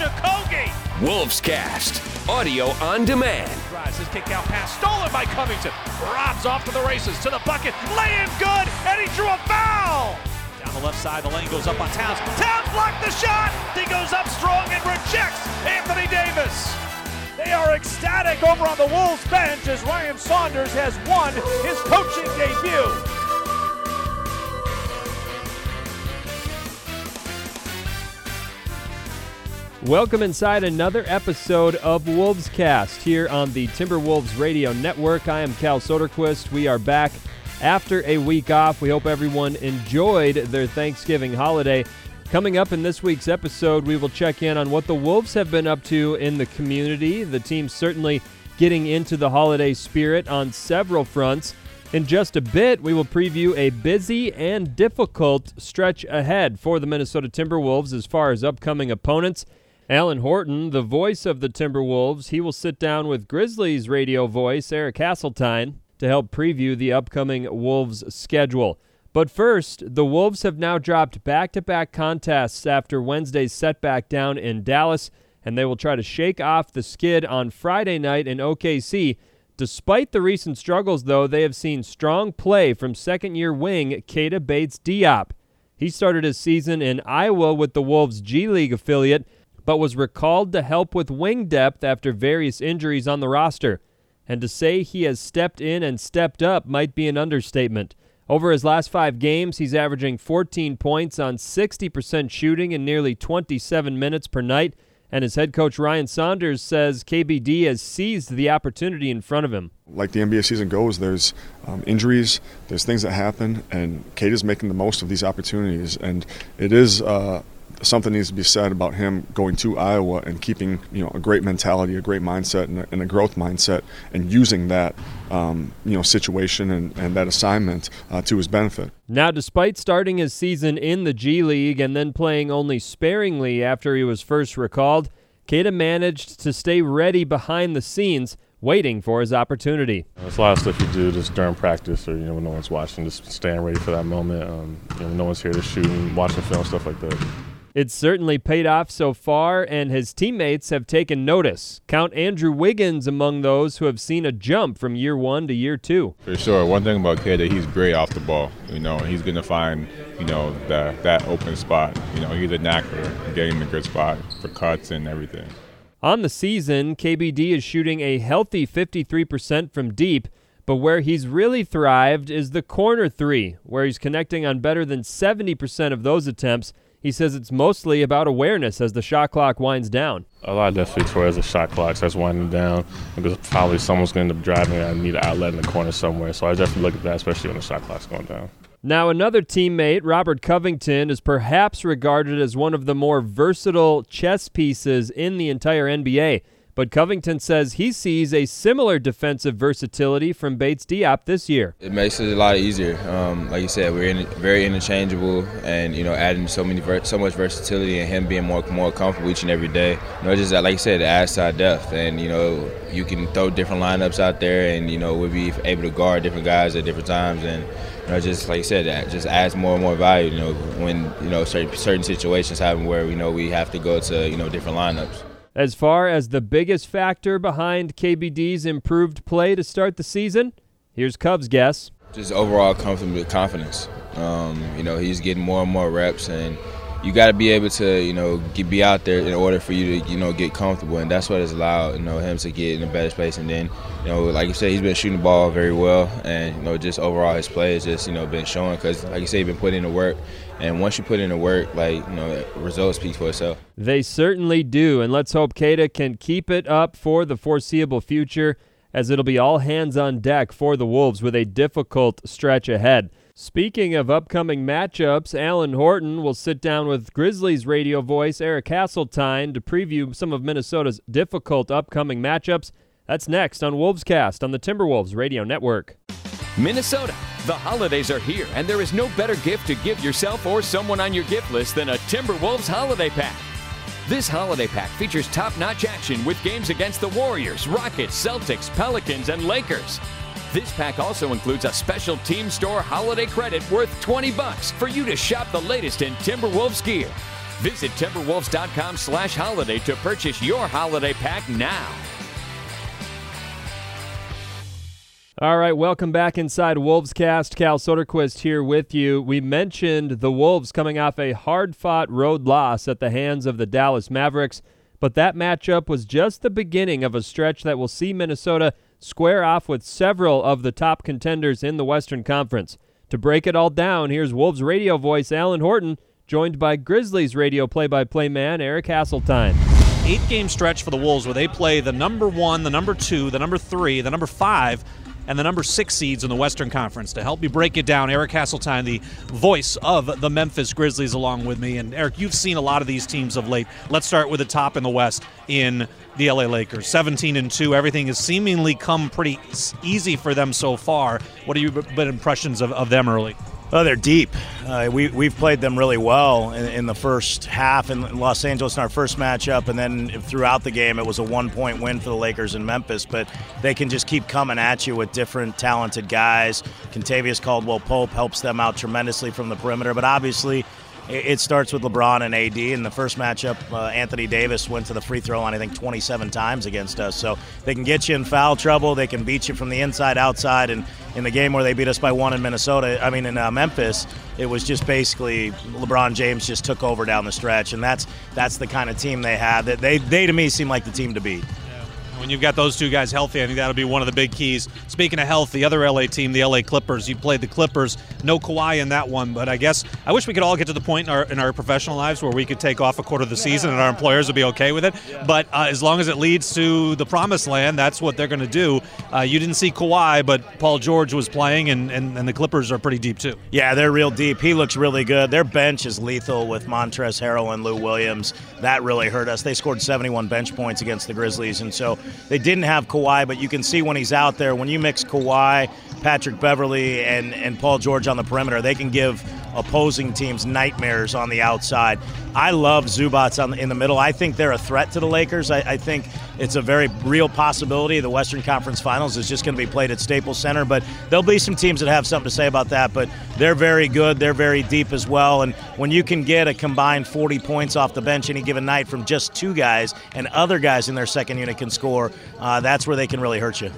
Okogie. Wolves Cast, audio on demand. Drives his kick out pass, stolen by Covington. Robs off to the races, to the bucket, lay in good, and he drew a foul. Down the left side, the lane goes up on Towns. Towns blocked the shot. He goes up strong and rejects Anthony Davis. They are ecstatic over on the Wolves bench as Ryan Saunders has won his coaching debut. Welcome inside another episode of Wolves Cast here on the Timberwolves Radio Network. I am Cal Soderquist. We are back after a week off. We hope everyone enjoyed their Thanksgiving holiday. Coming up in this week's episode, we will check in on what the Wolves have been up to in the community. The team certainly getting into the holiday spirit on several fronts. In just a bit, we will preview a busy and difficult stretch ahead for the Minnesota Timberwolves as far as upcoming opponents. Alan Horton, the voice of the Timberwolves, he will sit down with Grizzlies radio voice Eric Hasseltine to help preview the upcoming Wolves schedule. But first, the Wolves have now dropped back to back contests after Wednesday's setback down in Dallas, and they will try to shake off the skid on Friday night in OKC. Despite the recent struggles, though, they have seen strong play from second year wing Keita Bates Diop. He started his season in Iowa with the Wolves G League affiliate but was recalled to help with wing depth after various injuries on the roster. And to say he has stepped in and stepped up might be an understatement. Over his last five games, he's averaging 14 points on 60% shooting in nearly 27 minutes per night. And his head coach Ryan Saunders says KBD has seized the opportunity in front of him. Like the NBA season goes, there's um, injuries, there's things that happen, and Keita is making the most of these opportunities. And it is uh, something needs to be said about him going to Iowa and keeping you know a great mentality, a great mindset, and a, and a growth mindset, and using that um, you know situation and, and that assignment uh, to his benefit. Now, despite starting his season in the G League and then playing only sparingly after he was first recalled, Keita managed to stay ready behind the scenes waiting for his opportunity. There's a lot of stuff you do just during practice or, you know, when no one's watching, just staying ready for that moment. Um, you know, no one's here to shoot and watching film, stuff like that. It's certainly paid off so far, and his teammates have taken notice. Count Andrew Wiggins among those who have seen a jump from year one to year two. For sure. One thing about Keita, he's great off the ball. You know, he's going to find, you know, that, that open spot. You know, he's a knacker, getting the good spot for cuts and everything. On the season, KBD is shooting a healthy 53% from deep, but where he's really thrived is the corner three, where he's connecting on better than 70% of those attempts he says it's mostly about awareness as the shot clock winds down. A lot of that for as the shot clock starts winding down because probably someone's going to end up driving. I need an outlet in the corner somewhere. So I definitely look at that, especially when the shot clock's going down. Now, another teammate, Robert Covington, is perhaps regarded as one of the more versatile chess pieces in the entire NBA. But Covington says he sees a similar defensive versatility from Bates Diop this year. It makes it a lot easier. Um, like you said, we're in, very interchangeable, and you know, adding so many so much versatility and him being more more comfortable each and every day. You know, just like you said, adds to our depth, and you know, you can throw different lineups out there, and you know, we'll be able to guard different guys at different times, and you know, just like you said, that just adds more and more value. You know, when you know certain, certain situations happen where we know we have to go to you know different lineups. As far as the biggest factor behind KBD's improved play to start the season, here's Cov's guess. Just overall confidence. Um, you know, he's getting more and more reps, and you got to be able to, you know, get, be out there in order for you to, you know, get comfortable, and that's what has allowed, you know, him to get in a better space. And then, you know, like you said, he's been shooting the ball very well, and you know, just overall his play has just, you know, been showing because, like you said, he's been putting in the work, and once you put in the work, like you know, results speak for itself. They certainly do, and let's hope Keita can keep it up for the foreseeable future, as it'll be all hands on deck for the Wolves with a difficult stretch ahead. Speaking of upcoming matchups, Alan Horton will sit down with Grizzlies radio voice Eric Hasseltine to preview some of Minnesota's difficult upcoming matchups. That's next on Wolves Cast on the Timberwolves Radio Network. Minnesota, the holidays are here, and there is no better gift to give yourself or someone on your gift list than a Timberwolves holiday pack. This holiday pack features top notch action with games against the Warriors, Rockets, Celtics, Pelicans, and Lakers. This pack also includes a special team store holiday credit worth 20 bucks for you to shop the latest in Timberwolves gear. Visit Timberwolves.com slash holiday to purchase your holiday pack now. All right, welcome back inside Wolves Cast. Cal Soderquist here with you. We mentioned the Wolves coming off a hard fought road loss at the hands of the Dallas Mavericks, but that matchup was just the beginning of a stretch that will see Minnesota square off with several of the top contenders in the Western Conference. To break it all down, here's Wolves radio voice Alan Horton, joined by Grizzlies radio play by play man Eric Hasseltine. Eight game stretch for the Wolves where they play the number one, the number two, the number three, the number five and the number six seeds in the Western Conference. To help me break it down, Eric Hasseltine, the voice of the Memphis Grizzlies, along with me. And Eric, you've seen a lot of these teams of late. Let's start with the top in the West in the LA Lakers. 17 and 2. Everything has seemingly come pretty easy for them so far. What are your impressions of, of them early? Oh, they're deep. Uh, we, we've played them really well in, in, the first half in Los Angeles in our first matchup, and then throughout the game, it was a one point win for the Lakers in Memphis. But they can just keep coming at you with different talented guys. Kentavious Caldwell Pope helps them out tremendously from the perimeter, but obviously, it starts with LeBron and AD. In the first matchup, uh, Anthony Davis went to the free throw line, I think, 27 times against us. So they can get you in foul trouble. They can beat you from the inside, outside. And in the game where they beat us by one in Minnesota, I mean, in uh, Memphis, it was just basically LeBron James just took over down the stretch. And that's that's the kind of team they have. That they, they to me, seem like the team to beat when you've got those two guys healthy, I think that'll be one of the big keys. Speaking of health, the other LA team, the LA Clippers, you played the Clippers. No Kawhi in that one, but I guess I wish we could all get to the point in our, in our professional lives where we could take off a quarter of the season and our employers would be okay with it. But uh, as long as it leads to the promised land, that's what they're going to do. Uh, you didn't see Kawhi, but Paul George was playing, and, and, and the Clippers are pretty deep too. Yeah, they're real deep. He looks really good. Their bench is lethal with Montrezl Harrell and Lou Williams. That really hurt us. They scored 71 bench points against the Grizzlies, and so they didn't have Kawhi, but you can see when he's out there, when you mix Kawhi, Patrick Beverley, and, and Paul George on the perimeter, they can give opposing teams nightmares on the outside. I love Zubac on in the middle. I think they're a threat to the Lakers. I, I think it's a very real possibility. The Western Conference Finals is just going to be played at Staples Center, but there'll be some teams that have something to say about that. But they're very good. They're very deep as well. And when you can get a combined 40 points off the bench any given night from just two guys, and other guys in their second unit can score, uh, that's where they can really hurt you.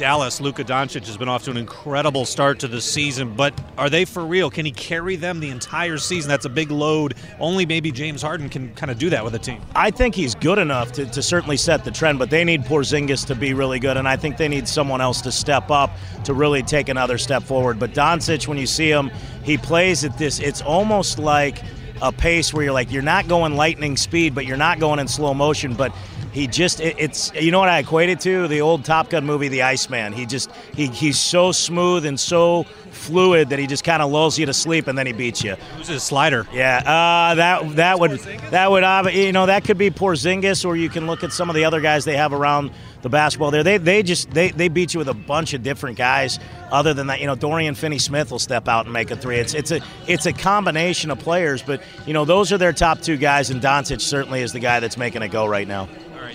Dallas, Luka Doncic has been off to an incredible start to the season, but are they for real? Can he carry them the entire season? That's a big load. Only maybe James Harden can kind of do that with a team. I think he's good enough to, to certainly set the trend, but they need Porzingis to be really good, and I think they need someone else to step up to really take another step forward. But Doncic, when you see him, he plays at this, it's almost like a pace where you're like, you're not going lightning speed, but you're not going in slow motion, but he just it, it's you know what I equate it to the old Top Gun movie The Iceman. He just he he's so smooth and so fluid that he just kind of lulls you to sleep and then he beats you. Who's his slider? Yeah, uh, that that would that would you know that could be Porzingis or you can look at some of the other guys they have around the basketball there. They they just they, they beat you with a bunch of different guys. Other than that, you know, Dorian Finney-Smith will step out and make a three. It's it's a it's a combination of players, but you know those are their top two guys, and Doncic certainly is the guy that's making it go right now.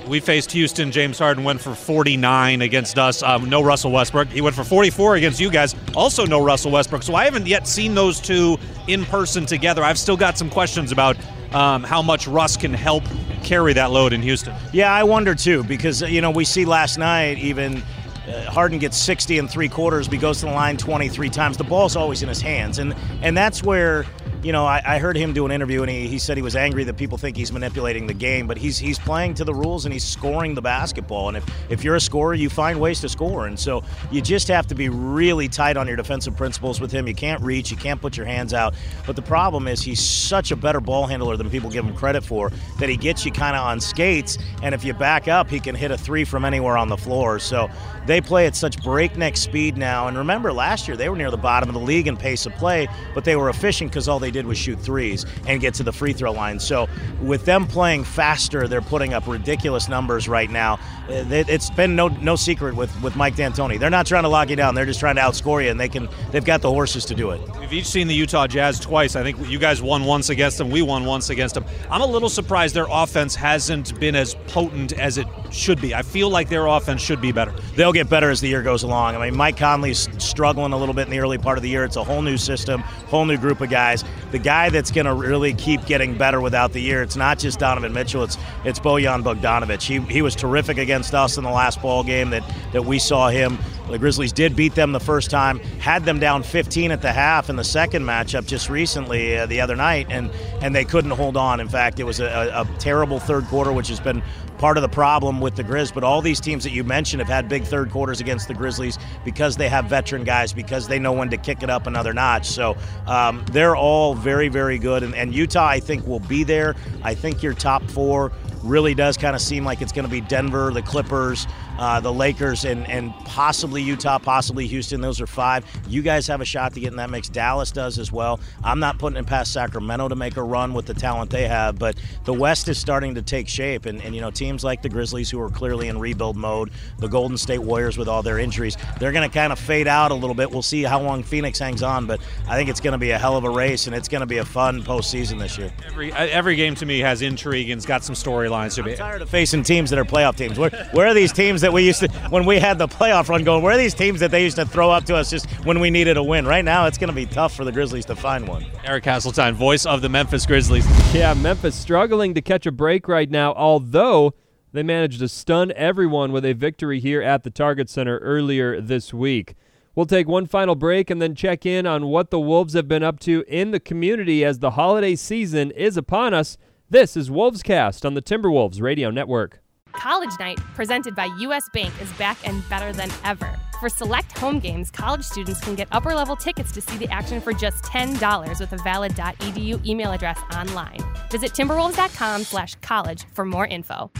We faced Houston. James Harden went for 49 against us. Um, no Russell Westbrook. He went for 44 against you guys. Also no Russell Westbrook. So I haven't yet seen those two in person together. I've still got some questions about um, how much Russ can help carry that load in Houston. Yeah, I wonder too because you know we see last night even. Uh, Harden gets 60 and three quarters, but he goes to the line 23 times. The ball's always in his hands, and and that's where you know, I, I, heard him do an interview and he, he said he was angry that people think he's manipulating the game, but he's he's playing to the rules and he's scoring the basketball. And if, if you're a scorer, you find ways to score. And so you just have to be really tight on your defensive principles with him. You can't reach, you can't put your hands out. But the problem is he's such a better ball handler than people give him credit for that he gets you kind of on skates. And if you back up, he can hit a three from anywhere on the floor. So they play at such breakneck speed now. And remember, last year they were near the bottom of the league in pace of play, but they were efficient because all they did was shoot threes and get to the free throw line. So with them playing faster, they're putting up ridiculous numbers right now. It's been no no secret with, with Mike D'Antoni. They're not trying to lock you down. They're just trying to outscore you, and they can. They've got the horses to do it. We've each seen the Utah Jazz twice. I think you guys won once against them. We won once against them. I'm a little surprised their offense hasn't been as potent as it should be. I feel like their offense should be better. They'll get better as the year goes along. I mean, Mike Conley's struggling a little bit in the early part of the year. It's a whole new system, whole new group of guys. The guy that's going to really keep getting better without the year, it's not just Donovan Mitchell, it's it's Bojan Bogdanovic. He, he was terrific against us in the last ball game that, that we saw him. The Grizzlies did beat them the first time, had them down 15 at the half in the second matchup just recently uh, the other night, and, and they couldn't hold on. In fact, it was a, a terrible third quarter, which has been part of the problem with the Grizz. But all these teams that you mentioned have had big third quarters against the Grizzlies because they have veteran guys, because they know when to kick it up another notch. So um, they're all very, very good. And, and Utah, I think, will be there. I think your top four really does kind of seem like it's going to be Denver, the Clippers, uh, the Lakers, and, and possibly Utah, possibly Houston. Those are five. You guys have a shot to get in that mix. Dallas does as well. I'm not putting it past Sacramento to make a run with the talent they have, but the West is starting to take shape. And, and you know, teams like the Grizzlies, who are clearly in rebuild mode, the Golden State Warriors with all their injuries, they're going to kind of fade out a little bit. We'll see how long Phoenix hangs on, but I think it's going to be a hell of a race, and it's going to be a fun postseason this year. Every every game to me has intrigue and it's got some storylines to be. I'm tired of facing teams that are playoff teams. Where, where are these teams that we used to when we had the playoff run going? Where are these teams that they used to throw up to us just when we needed a win? Right now, it's going to be tough for the Grizzlies to find one. Eric Hasseltine, voice of the Memphis Grizzlies. Yeah, Memphis struggling to catch a break right now, although they managed to stun everyone with a victory here at the Target Center earlier this week. We'll take one final break and then check in on what the Wolves have been up to in the community as the holiday season is upon us. This is Wolves Cast on the Timberwolves Radio Network. College Night, presented by U.S. Bank, is back and better than ever. For select home games, college students can get upper level tickets to see the action for just $10 with a valid .edu email address online. Visit timberwolves.com slash college for more info.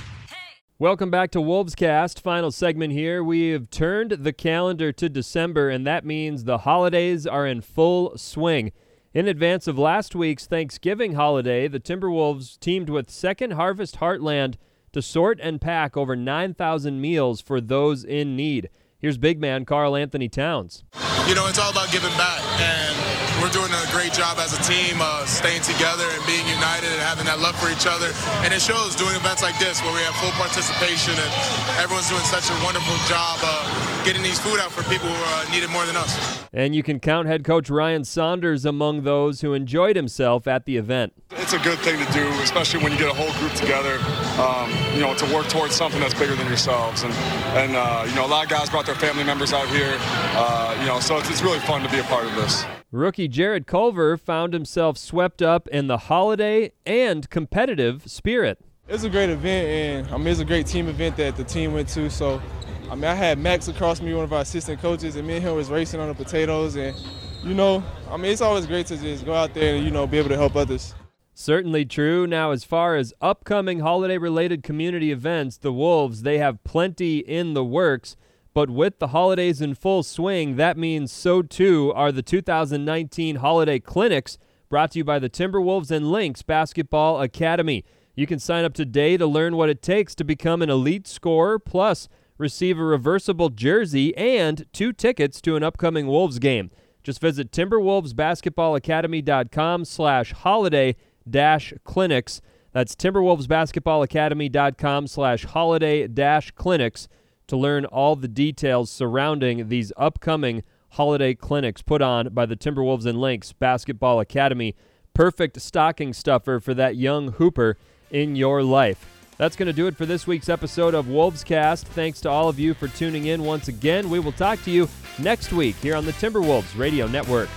Welcome back to Wolvescast. Final segment here. We have turned the calendar to December, and that means the holidays are in full swing. In advance of last week's Thanksgiving holiday, the Timberwolves teamed with Second Harvest Heartland to sort and pack over 9,000 meals for those in need. Here's big man Carl Anthony Towns. You know, it's all about giving back, and we're doing a great job as a team, uh, staying together and being united and having that love for each other. And it shows doing events like this where we have full participation and everyone's doing such a wonderful job uh, getting these food out for people who uh, need it more than us. And you can count head coach Ryan Saunders among those who enjoyed himself at the event. It's a good thing to do, especially when you get a whole group together, um, you know, to work towards something that's bigger than yourselves. And, and uh, you know, a lot of guys brought their family members out here, uh, you know, so it's, it's really fun to be a part of this. Rookie Jarrett Culver found himself swept up in the holiday and competitive spirit. It's a great event, and I mean, it's a great team event that the team went to. So, I mean, I had Max across me, one of our assistant coaches, and me and him was racing on the potatoes. And, you know, I mean, it's always great to just go out there and, you know, be able to help others. Certainly true. Now, as far as upcoming holiday related community events, the Wolves, they have plenty in the works. But with the holidays in full swing, that means so too are the 2019 holiday clinics brought to you by the Timberwolves and Lynx Basketball Academy. You can sign up today to learn what it takes to become an elite scorer, plus receive a reversible jersey and two tickets to an upcoming Wolves game. Just visit timberwolvesbasketballacademy.com slash holiday dash clinics. That's timberwolvesbasketballacademy.com slash holiday dash clinics to learn all the details surrounding these upcoming holiday clinics put on by the Timberwolves and Lynx Basketball Academy. Perfect stocking stuffer for that young hooper in your life. That's going to do it for this week's episode of Wolves Cast. Thanks to all of you for tuning in once again. We will talk to you next week here on the Timberwolves Radio Network.